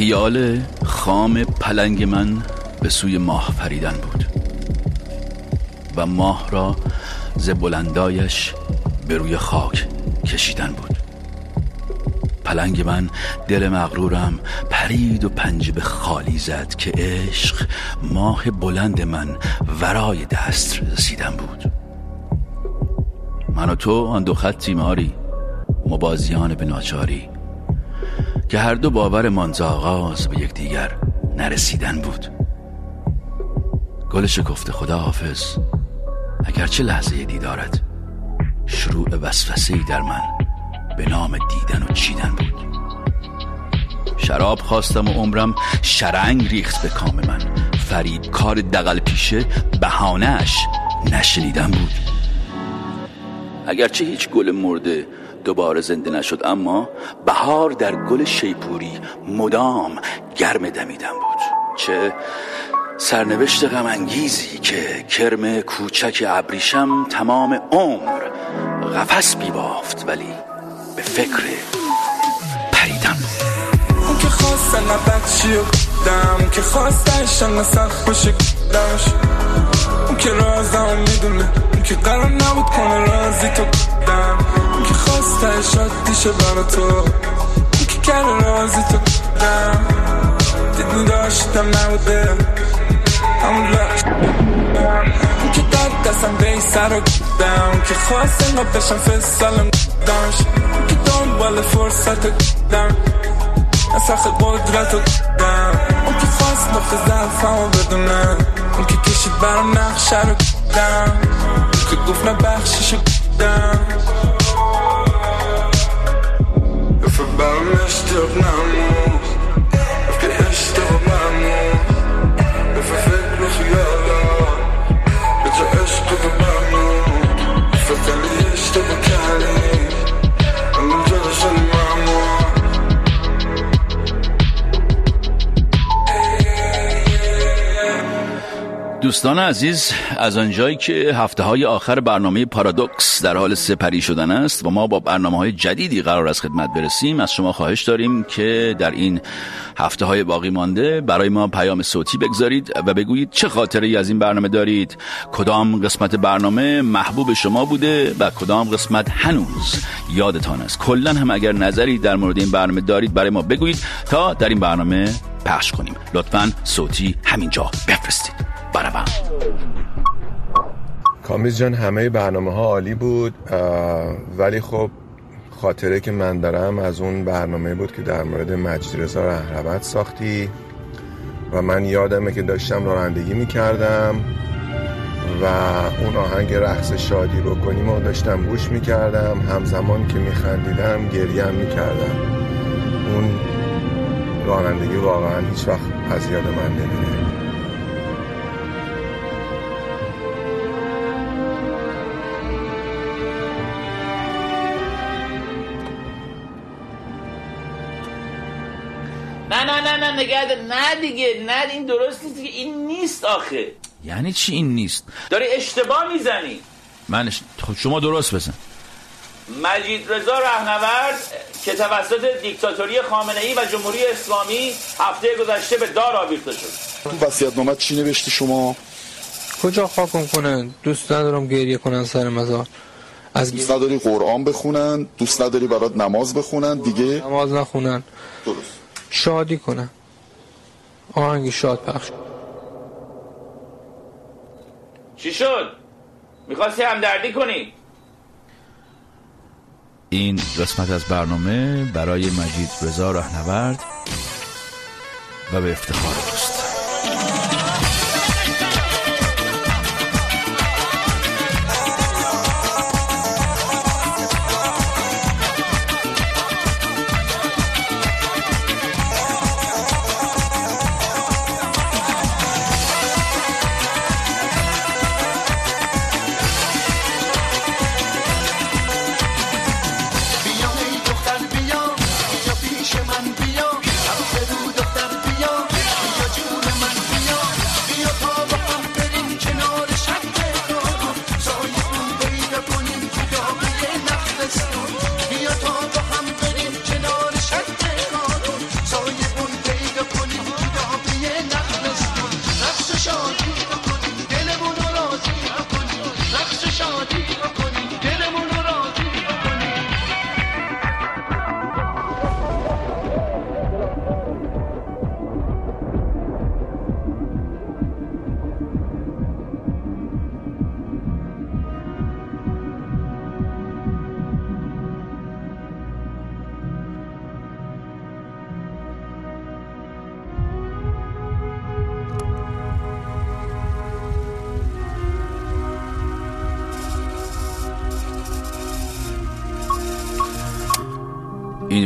خیال خام پلنگ من به سوی ماه پریدن بود و ماه را ز بلندایش به روی خاک کشیدن بود. پلنگ من دل مغرورم پرید و پنجه به خالی زد که عشق ماه بلند من ورای دست رسیدن بود. من و تو آن دو خطی ماری مبازیان به ناچاری. که هر دو باور منز آغاز به یکدیگر نرسیدن بود. گل شکفته خدا حافظ اگرچه لحظه دیدارت شروع وسوسه در من به نام دیدن و چیدن بود. شراب خواستم و عمرم شرنگ ریخت به کام من. فرید کار دقل پیشه بهانهش نشنیدن بود. اگرچه هیچ گل مرده دوباره زنده نشد اما بهار در گل شیپوری مدام گرم دمیدن بود. چه سرنوشت غم که کرم کوچک ابریشم تمام عمر قفس بیبافت ولی به فکر پریدم اون که خواستن نبچی و دم که خواستن سخت باشه دمش اون که رازم می‌دونه اون که قرار نبود کنه رازی تو دم. اون که خواستن شاد دیشه برا تو. اون که کرده رازی تو دم دید میداشتم نبوده. همون لحش اون که داد دستم به سر و دم که خواست انگاه بشم فسالم دمش اون که دنبال فرصت دم سخت قدرت دم اون که خواست نقطه ضعفمو بدونه اون که کشید برام نقشه رو دم اون که گفت نبخشیشو دم دفعه took нам В крем, чтобы мама دوستان عزیز از آنجایی که هفته های آخر برنامه پارادوکس در حال سپری شدن است و ما با برنامه های جدیدی قرار از خدمت برسیم. از شما خواهش داریم که در این هفته های باقی مانده برای ما پیام صوتی بگذارید و بگویید چه خاطره از این برنامه دارید. کدام قسمت برنامه محبوب شما بوده و کدام قسمت هنوز یادتان است. کلا هم اگر نظری در مورد این برنامه دارید برای ما بگویید تا در این برنامه پخش کنیم. لطفا صوتی همینجا بفرستید. برابر کامیز جان همه برنامه ها عالی بود ولی خب خاطره که من دارم از اون برنامه بود که در مورد مجید رضا رهروت ساختی و من یادمه که داشتم رانندگی می‌کردم و اون آهنگ رقص شادی بکنیم و داشتم گوش می‌کردم. همزمان که میخندیدم گریم می‌کردم. اون رانندگی واقعا هیچ وقت از یاد من نمیره نه نه دیگه نه این درست نیست دیگه. این نیست آخه. یعنی چی این نیست؟ داری اشتباه می‌زنی. من اش... خب شما درست بزن. مجید رضا رهنورد که توسط دیکتاتوری خامنه ای و جمهوری اسلامی هفته گذشته به دار آویخته شد. وصیت نامت چی نوشتی شما؟ کجا خاکم کنن دوست ندارم گریه کنن سر مزار. از دوست نداری قرآن بخونن؟ دوست نداری برات نماز بخونن؟ دیگه؟ نماز نخونن. درست. شادی کنن. آهنگ شاد پخش چی شد؟ می‌خواستی همدردی کنی؟ این قسمت از برنامه برای مجید رضا رهنورد و به افتخار دوست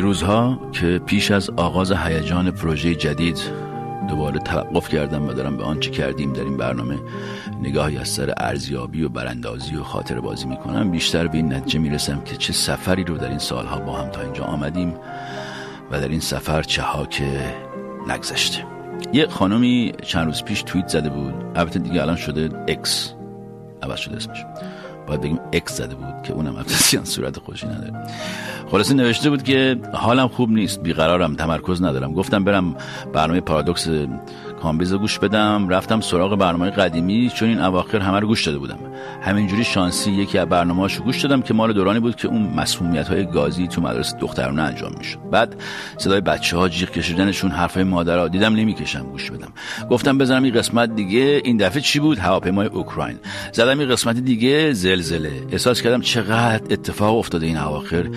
روزها که پیش از آغاز هیجان پروژه جدید دوباره توقف کردم و دارم به آنچه کردیم در این برنامه نگاهی از سر ارزیابی و براندازی و خاطر بازی می‌کنم. بیشتر به این نتیجه می‌رسم که چه سفری رو در این سالها با هم تا اینجا آمدیم و در این سفر چه ها که نگذشته. یه خانمی چند روز پیش توییت زده بود. البته دیگه الان شده اکس عوض شده اسمش. باید بگیم اکس زده بود که اونم البته صورت خوشی نداره. خلاصه نوشته بود که حالم خوب نیست بیقرارم تمرکز ندارم. گفتم برم برنامه پارادوکس کامبیز گوش بدم رفتم سراغ برنامه قدیمی چون این اواخر همه رو گوش داده بودم. همینجوری شانسی یکی از برنامه‌هاشو گوش دادم که مال دورانی بود که اون مسمومیت های گازی تو مدرسه دخترانه انجام می‌شد. بعد صدای بچه ها جیغ کشیدنشون حرفای مادرها دیدم نمی‌کشم گوش بدم. گفتم بزنم این قسمت دیگه این دفعه چی بود؟ هواپیمای اوکراین. زدم این قسمت دیگه زلزله. احساس کردم چقدر اتفاق افتاده این اواخر.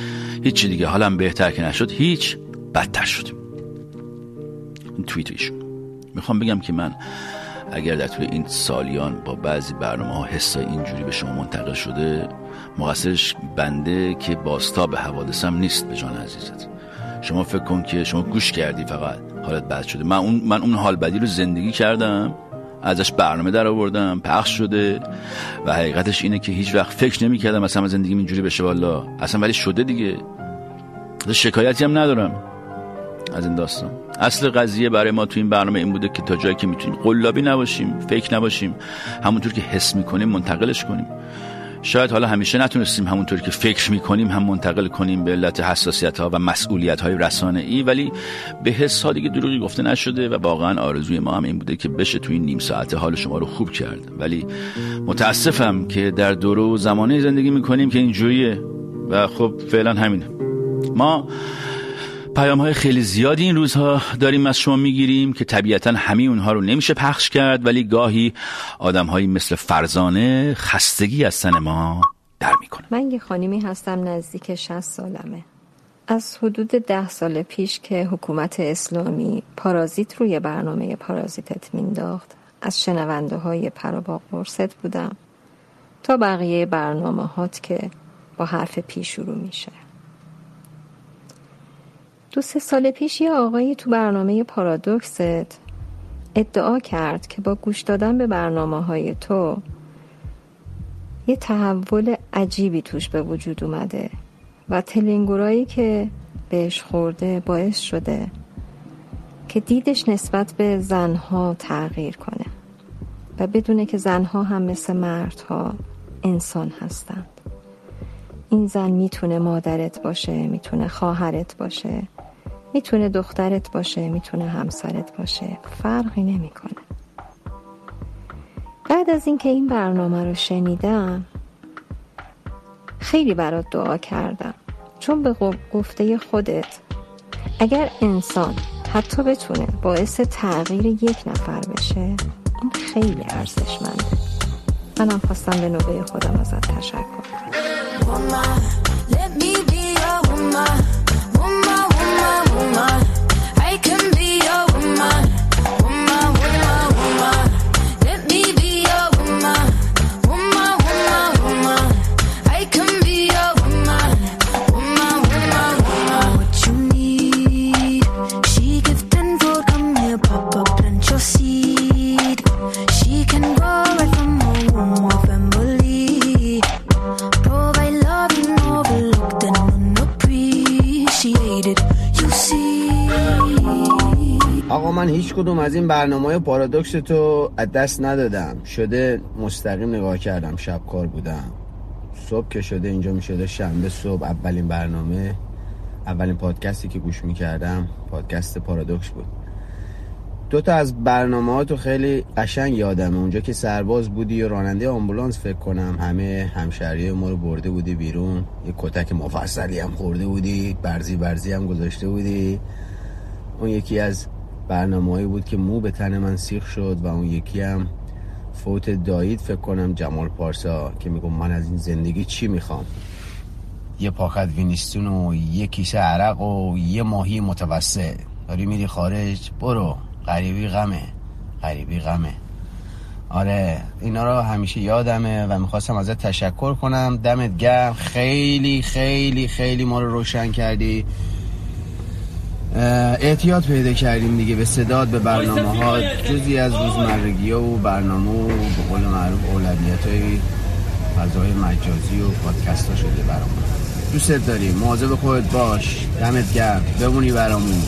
هیچ دیگه. حالم بهتر که نشد. هیچ بدتر شد. توییت ایشون. می‌خوام بگم که من اگر در طول این سالیان با بعضی برنامه ها حسای اینجوری به شما منتقل شده مقصرش بنده که باستا به حوادثم نیست به جان عزیزت. شما فکر کن که شما گوش کردی فقط حالت بد شده. من اون, من اون حال بدی رو زندگی کردم ازش برنامه در آوردم پخش شده و حقیقتش اینه که هیچ وقت فکر نمی کردم اصلا زندگی اینجوری بشه والا اصلا ولی شده دیگه. شکایتی هم ندارم. از این داستان. اصل قضیه برای ما تو این برنامه این بوده که تا جایی که می‌تونیم قلابی نباشیم فکر نباشیم همونطور که حس می‌کنیم منتقلش کنیم. شاید حالا همیشه نتونستیم همونطور که فکر می‌کنیم هم منتقل کنیم به علت حساسیت ها و مسئولیت های رسانه ای ولی به حس ها دیگه دروغی گفته نشده و واقعا آرزوی ما هم این بوده که بشه تو این نیم ساعت حال شما رو خوب کرد. ولی متاسفم که در دوره و زمانه زندگی می‌کنیم که اینجوریه و خب فعلا همینه. ما پیام های خیلی زیادی این روزها داریم از شما می‌گیریم که طبیعتا همه اونها رو نمیشه پخش کرد ولی گاهی آدم مثل فرزانه خستگی از سن ما در می‌کنه من یه خانمی هستم نزدیک 60 سالمه. از حدود ده سال پیش که حکومت اسلامی پارازیت روی برنامه پارازیتت مینداخت از شنونده های پراباق بودم تا بقیه برنامه هات که با حرف پی شروع میشه. دو سه سال پیش یه آقایی تو برنامه پارادوکست ادعا کرد که با گوش دادن به برنامه های تو یه تحول عجیبی توش به وجود اومده و تلنگورایی که بهش خورده باعث شده که دیدش نسبت به زنها تغییر کنه و بدونه که زنها هم مثل مردها انسان هستند. این زن می‌تونه مادرت باشه می‌تونه خواهرت باشه. می‌تونه دخترت باشه می‌تونه همسرت باشه. فرقی نمی‌کنه. بعد از اینکه این برنامه رو شنیدم خیلی برات دعا کردم. چون به گفته خودت اگر انسان حتی بتونه باعث تغییر یک نفر بشه این خیلی ارزشمنده. منم خواستم به نوبه خودم ازت تشکر کنم. کدوم از این برنامه پارادوکس تو از دست ندادم. شده مستقیم نگاه کردم شب کار بودم. صبح که شده اینجا می شده شنبه صبح اولین برنامه اولین پادکستی که گوش می کردم پادکست پارادوکس بود. دو تا از برنامه تو خیلی قشنگ یادمه. اونجا که سرباز بودی و راننده آمبولانس فکر کنم همه همشهری ما رو برده بودی بیرون. یه کتک مفصلی هم خورده بودی برزی برزی هم گذاشته بودی. اون یکی از برنامه‌ای بود که مو به تن من سیخ شد و اون یکی هم فوت دایید فکر کنم جمال پارسا که میگم من از این زندگی چی می‌خوام؟ یه پاکت وینستون و یه کیسه عرق و یه ماهی متوسط داری میری خارج؟ برو. غریبی غمه. غریبی غمه. آره اینا رو همیشه یادمه و می‌خواستم ازت تشکر کنم. دمت گرم. خیلی خیلی خیلی ما رو روشن کردی. اعتیاد پیدا کردیم دیگه به صداد به برنامه ها. جزی از روزمرگی و برنامه و به قول معروف اولویت های فضای مجازی و پادکست ها شده برامون. دوست داریم. مواظب خودت باش. دمت گرم. بمونی برامون.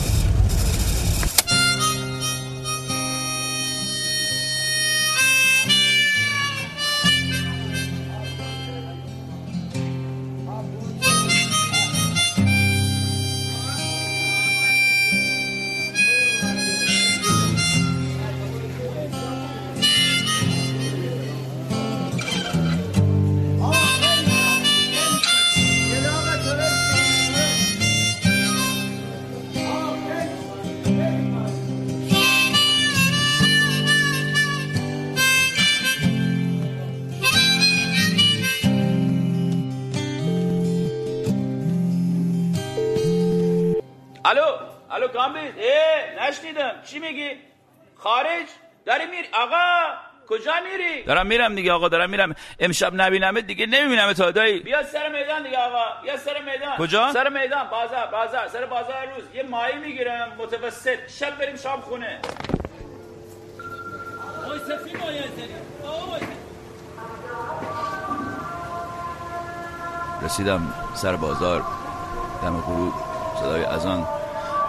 الو الو کامبیز اه نشنیدم چی میگی خارج داری میری آقا کجا میری دارم میرم دیگه آقا دارم میرم امشب نبینمت دیگه نمی‌بینم تا دایی بیا سر میدان دیگه آقا بیا سر میدان کجا؟ سر میدان بازار بازار سر بازار روز یه ماهی می‌گیرم متوسط شب بریم شام خونه رسیدم سر بازار دم غروب صدای اذان.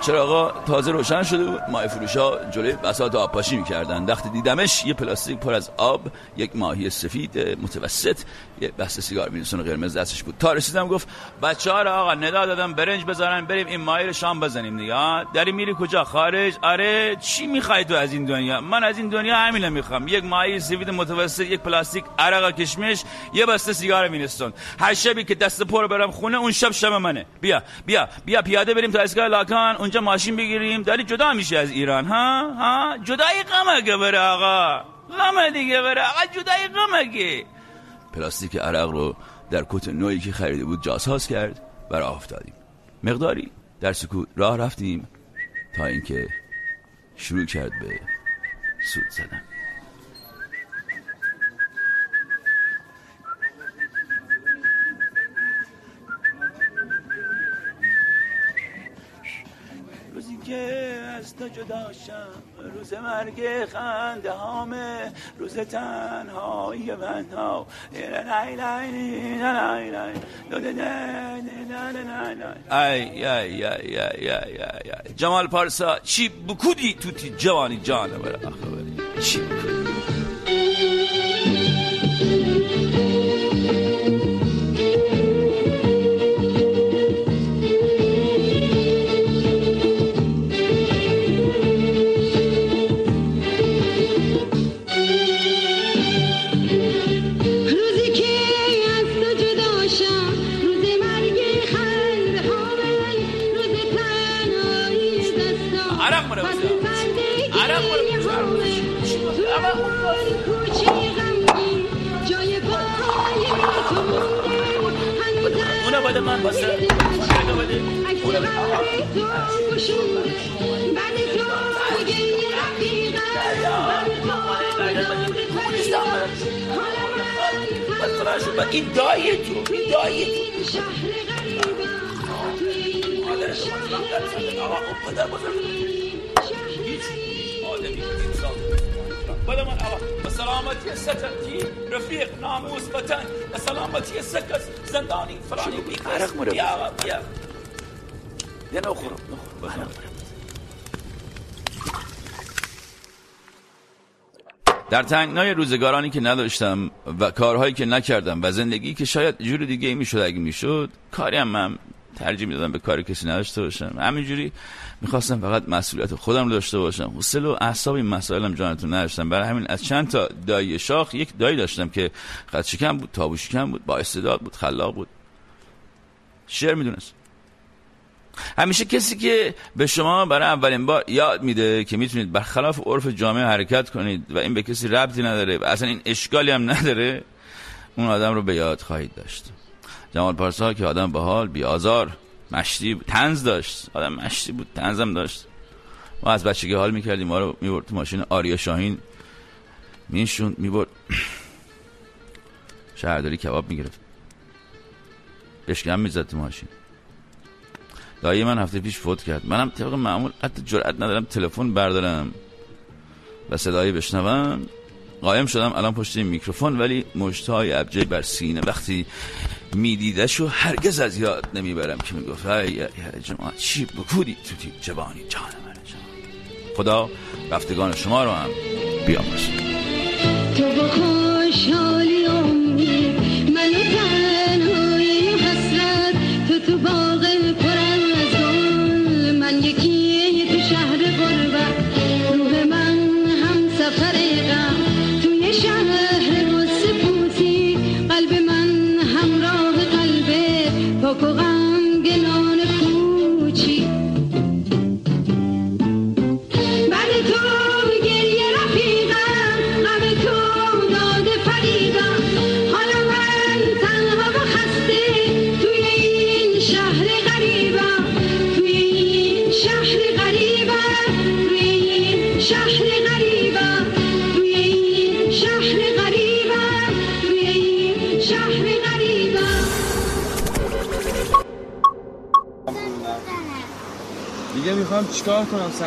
چراغا تازه روشن شده بود. ماهی فروش ها جلوی بساط آبپاشی می‌کردن. وقتی دیدمش یه پلاستیک پر از آب یک ماهی سفید متوسط یه بسته سیگار میرسون قرمز دستش بود. تا رسیدم گفت بچه ها آقا ندا دادم برنج بذارن بریم این ماهی رو شام بزنیم دیگه. داری میری کجا؟ خارج. آره چی می‌خوای تو از این دنیا؟ من از این دنیا همین می‌خوام. یک ماهی سفید متوسط یک پلاستیک عرق کشمش یه بسته سیگار میرسون هر شبی که دست پر برم خونه اون شب شب منه. بیا بیا بیا پیاده بریم تا اسکای لاکان اونجا ماشین بگیریم. داری جدا میشه از ایران ها؟ ها؟ جدای غمگه بره آقا. غم دیگه بره. آقا جدای غمگه. پلاستیک عرق رو در کت نوعی که خریده بود جاساز کرد و راه افتادیم. مقداری در سکوت راه رفتیم تا اینکه شروع کرد به سود زدن. روزی که از تو جدا شم روز مرگ خنده هامه روز تنهایی من ها جمال پارسا چی بکودی توتی جوانی جانه بره آخه چی این کوچه غمگین جای پای تو مونده هنوزم اونو بده من واسه اونو بده اونو بده. این دایی تو این دایی تو مادر شما پدر بزرگ بده من آقا به سلامتی سترکی رفیق ناموس وطن. به سلامتی سکس زندانی فلانی. بیکس عرق مره بیا آقا بیا. یه نخورم نخورم. در تنگنای روزگارانی که نداشتم و کارهایی که نکردم و زندگی که شاید جور دیگه ای می‌شد اگه می‌شد کاری هم من ترجیح می‌دادم به کار کسی نداشته باشم. همینجوری می‌خواستم فقط مسئولیت خودم رو داشته باشم. حوصله و اعصاب این مسائلم جانتون نداشتم. برای همین از چند تا دایی شاخ یک دایی داشتم که خط شکم بود تابو شکم بود با استعداد بود خلاق بود. شعر می‌دونست. همیشه کسی که به شما برای اولین بار یاد میده که می‌تونید برخلاف عرف جامعه حرکت کنید و این به کسی ربطی نداره و اصلا این اشکالی هم نداره اون آدم رو به یاد خواهید داشت. جمال پارسا که آدم بحال بی آزار مشتی بود. تنز داشت. آدم مشتی بود تنزم داشت. ما از بچگی حال می‌کردیم. ما رو می‌برد تو ماشین آریا شاهین. می‌شوند می‌برد. شهرداری کباب می‌گرفت. بشکم می‌زد تو ماشین. دایی من هفته پیش فوت کرد. منم طبق معمول حتی جرئت ندارم تلفن بردارم و صدایی بشنوم. قایم شدم الان پشت این میکروفون ولی مشتای ابجه بر سینه وقتی میدیدش و هرگز از یاد نمی‌برم که می‌گفت ای جماعت چی بکودی توتی جوانی جان من جان خدا رفتگان شما رو هم بیامرزه.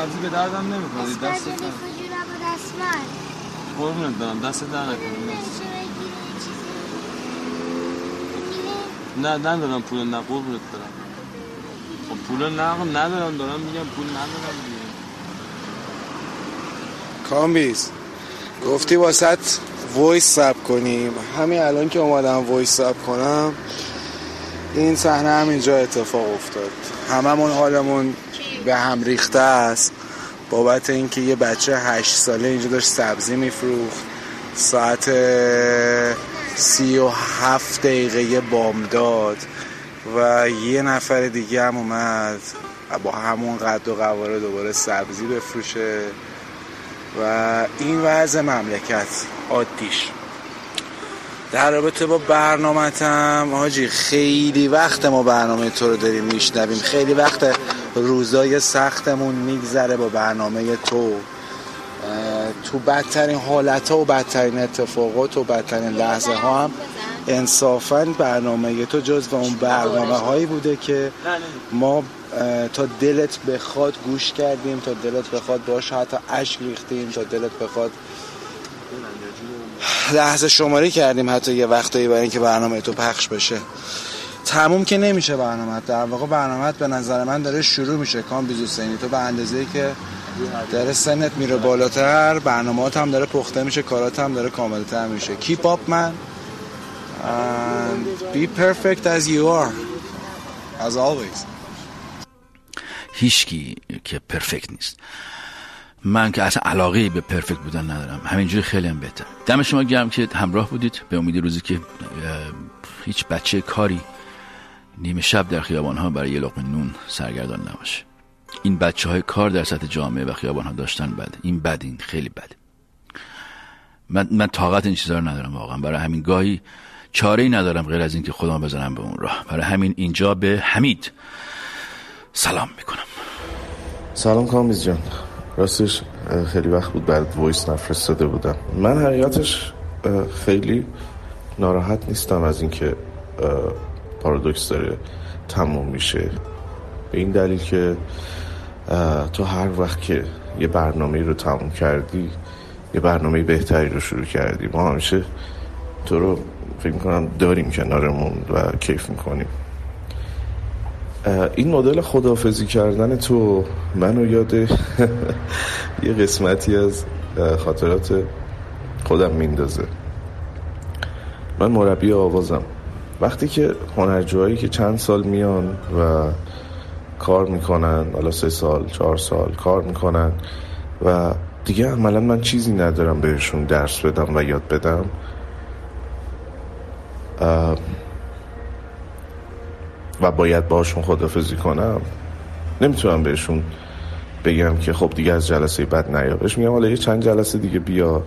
سبزی به دردم نمی‌خوره دست قربونت برم دست درد نکنه نه ندارم پول نه قربونت برم. خب پول نه ندارم دارم میگم پول ندارم دیگه. کامبیز گفتی واست voice ضبط کنیم. همین الان که اومدم وایس ساب کنم این صحنه همینجا اتفاق افتاد. هممون حالمون به هم ریخته است. بابت اینکه یه بچه هشت ساله اینجا داشت سبزی میفروخت. ساعت سی و هفت دقیقه بامداد و یه نفر دیگه هم اومد با همون قد و قواره دوباره سبزی بفروشه و این وضع مملکت عادیش در رابطه با برنامهتم حاجی خیلی وقت ما برنامه تو رو داریم میشنویم. خیلی وقت روزای سختمون میگذره با برنامه تو. تو بدترین حالت ها و بدترین اتفاقات و بدترین لحظه ها هم انصافا برنامه تو جز اون برنامه هایی بوده که ما اه، تا دلت بخواد گوش کردیم تا دلت بخواد باش حتی اشک ریختیم تا دلت بخواد لحظه شماری کردیم حتی یه وقتایی برای اینکه برنامه تو پخش بشه. تموم که نمیشه برنامه در واقع برنامه به نظر من داره شروع میشه. کام بیزوسینی تو به اندازه که داره سنت میره بالاتر برنامه هم داره پخته میشه کارات هم داره کاملتر میشه. Up man. And be perfect as you are. As always. هیچکی که پرفکت نیست. من که اصلا علاقه به پرفکت بودن ندارم. همینجوری خیلی هم بهتر. دم شما گرم که همراه بودید. به امید روزی که هیچ بچه کاری نیمه شب در خیابان ها برای یه لقمه نون سرگردان نباشه. این بچه های کار در سطح جامعه و خیابان ها داشتن بده این بد این خیلی بده من, من طاقت این چیزا رو ندارم واقعا. برای همین گاهی چاره ای ندارم غیر از اینکه خودم بزنم به اون راه. برای همین اینجا به حمید سلام می‌کنم. سلام کامیز جان. راستش خیلی وقت بود برات وایس نفرستاده بودم. من حقیقتش خیلی ناراحت نیستم از اینکه پارادوکس داره تموم میشه. به این دلیل که تو هر وقت که یه برنامه رو تموم کردی یه برنامه بهتری رو شروع کردی. ما همیشه تو رو فکر می‌کنم داریم کنارمون و کیف می‌کنیم. این مدل خدافزی کردن تو منو یاد یه قسمتی از خاطرات خودم میندازه. من مربی آوازم. وقتی که هنرجوهایی که چند سال میان و کار می‌کنن حالا سه سال چهار سال کار می‌کنن و دیگه عملا من چیزی ندارم بهشون درس بدم و یاد بدم و باید باشون خدافزی کنم. نمی‌تونم بهشون بگم که خب دیگه از جلسه بعد نیا. بهش میگم حالا یه چند جلسه دیگه بیا.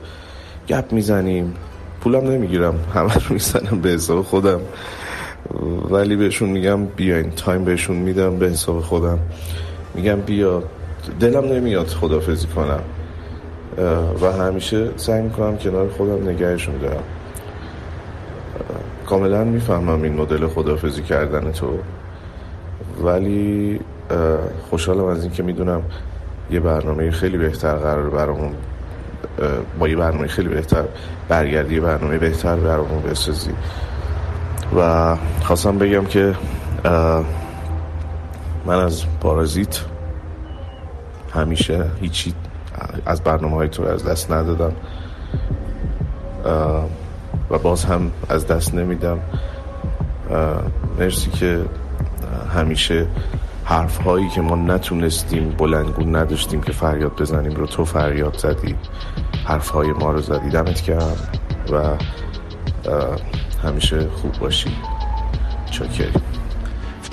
گپ می‌زنیم. پولم نمی‌گیرم. همه رو می‌زنم به حساب خودم. ولی بهشون میگم بیاین تایم بهشون میدم به حساب خودم. میگم بیا. دلم نمیاد خدافزی کنم. و همیشه سعی می‌کنم کنار خودم نگهشون دارم کاملا می‌فهمم این مدل خدافزی کردن تو. ولی خوشحالم از اینکه می‌دونم یه برنامه خیلی بهتر قرار برامون با یه برنامه خیلی بهتر برگردی یه برنامه بهتر برامون بسازی. و خواستم بگم که من از پارازیت همیشه هیچی از برنامه های تو از دست ندادم. و باز هم از دست نمیدم. مرسی که همیشه حرف هایی که ما نتونستیم بلندگو نداشتیم که فریاد بزنیم رو تو فریاد زدی. حرف های ما رو زدی. دمت گرم و همیشه خوب باشی. چاکری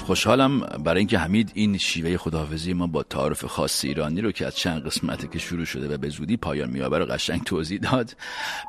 خوشحالم برای اینکه حمید این شیوه خداحافظی ما با تعارف خاص ایرانی رو که از چند قسمته که شروع شده و به زودی پایان میابره قشنگ توضیح داد.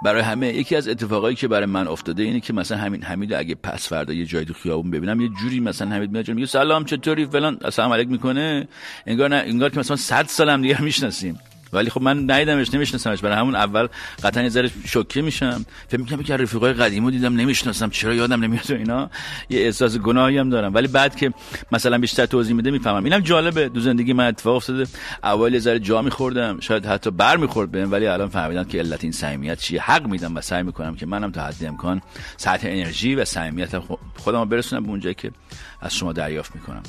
برای همه یکی از اتفاقایی که برای من افتاده اینه که مثلا همین حمید اگه پس فردا یه جای تو خیابون ببینم یه جوری مثلا حمید میاد میگه سلام چطوری؟ فلان. سلام علیک می‌کنه. انگار نه انگار که مثلا 100 سالم دیگه می‌شناسیم. ولی خب من ندیدمش نمیشناسمش. برای همون اول قطعا یه ذره شوکه میشم. فکر می‌کنم که رفیقای قدیمو دیدم نمی‌شناسم. چرا یادم نمیاد اینا. یه احساس گناهی هم دارم. ولی بعد که مثلا بیشتر توضیح میده می‌فهمم. اینم جالبه. دو زندگی من اتفاق افتاده. اول یه ذره جا میخوردم. شاید حتی بر می‌خورد بهم ولی الان فهمیدم که علت این صمیمیت چیه. حق میدم و سعی می‌کنم که منم تا حد امکان سطح انرژی و صمیمیت خودم رو برسونم به اونجایی که از شما دریافت می‌کنم.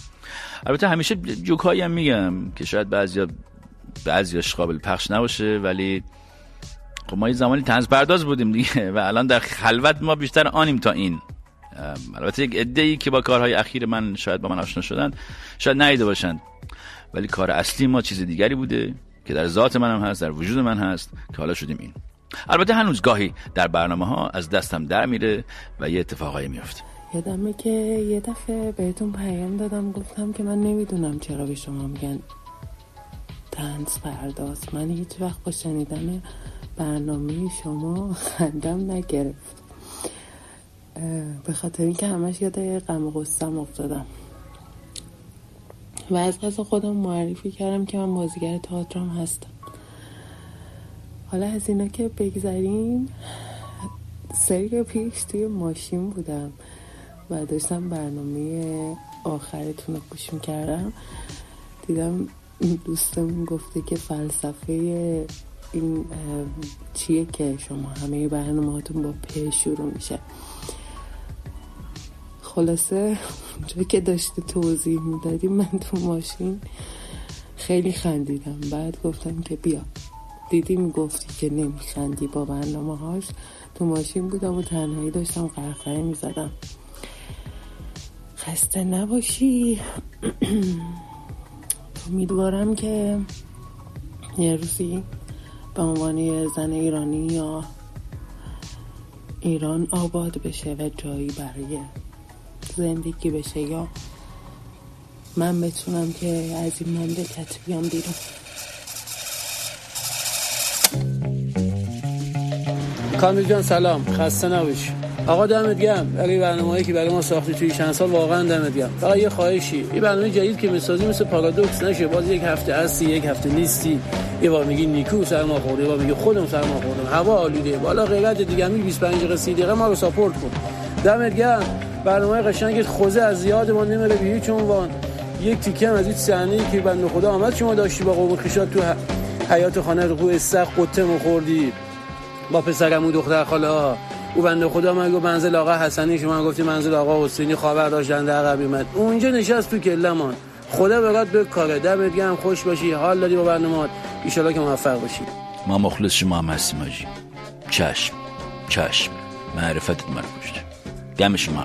البته همیشه جوکایی هم میگم که شاید بعضیا بعضیاش قابل پخش نباشه ولی خب ما یه زمانی تنز پرداز بودیم دیگه و الان در خلوت ما بیشتر آنیم تا این. البته یک عده که با کارهای اخیر من شاید با من آشنا شدن شاید نیده باشند. ولی کار اصلی ما چیز دیگری بوده که در ذات من هم هست در وجود من هست که حالا شدیم این. البته هنوز گاهی در برنامه ها از دستم در میره و یه اتفاقایی میفته. یادمه که یه دفعه بهتون پیام دادم گفتم که من نمی‌دونم چرا به شما میگن تنز پرداز من هیچ وقت با شنیدن برنامه شما خندم نگرفت. به خاطر اینکه همش یاد غم و غصم افتادم. و از قصد خودم معرفی کردم که من بازیگر تئاترم هستم. حالا از اینا که بگذریم سری پیش توی ماشین بودم و داشتم برنامه آخرتون رو گوش می‌کردم. دیدم این دوستمون گفته که فلسفه این چیه که شما همه برنامه هاتون با پ شروع میشه. خلاصه اونجا که داشته توضیح می‌دادی من تو ماشین خیلی خندیدم. بعد گفتم که بیا. دیدی می‌گفتی که نمیخندی با برنامه هاش؟ تو ماشین بودم و تنهایی داشتم قرقره می‌زدم. خسته نباشی. امیدوارم که یه روزی به عنوان زن ایرانی یا ایران آباد بشه و جایی برای زندگی بشه یا من بتونم که از این مملکت بیام بیرون. کامیل جان سلام. خسته نباشی. آقا دمت گرم. برای برنامه‌ای که برای ما ساختی توی چند سال واقعا دمت گرم. فقط یه خواهشی. این برنامه جدید که می‌سازی مثل پارادوکس نشه. باز یک هفته هستی یک هفته نیستی. یه بار میگی نیکو سرما خورده یه بار میگی خودم سرما خوردم هوا آلوده. بالا غیرت دیگه می 25 دقیقه 30 دقیقه ما رو ساپورت کن. دمت گرم. برنامه قشنگت خوزه از زیاد ما نمیره به هیچ عنوان یک تیکه از این صحنه که بنده خدا آمد شما داشتی با قوم خیشات تو حیات خانه رو سخت قطه مخوردی با پسرم و دختر خاله ها. او بنده خدا من گفت منزل آقا حسنی شما گفتی منزل آقا حسینی خاور داشتن در عقب اومد. اونجا نشست تو کلمان خدا برات به کاره دمت گرم خوش باشی حال دادی با برنامه ایشالا که موفق باشی. ما مخلص شما هم هستیم آجی. چشم چشم. معرفتت من کشت دم شما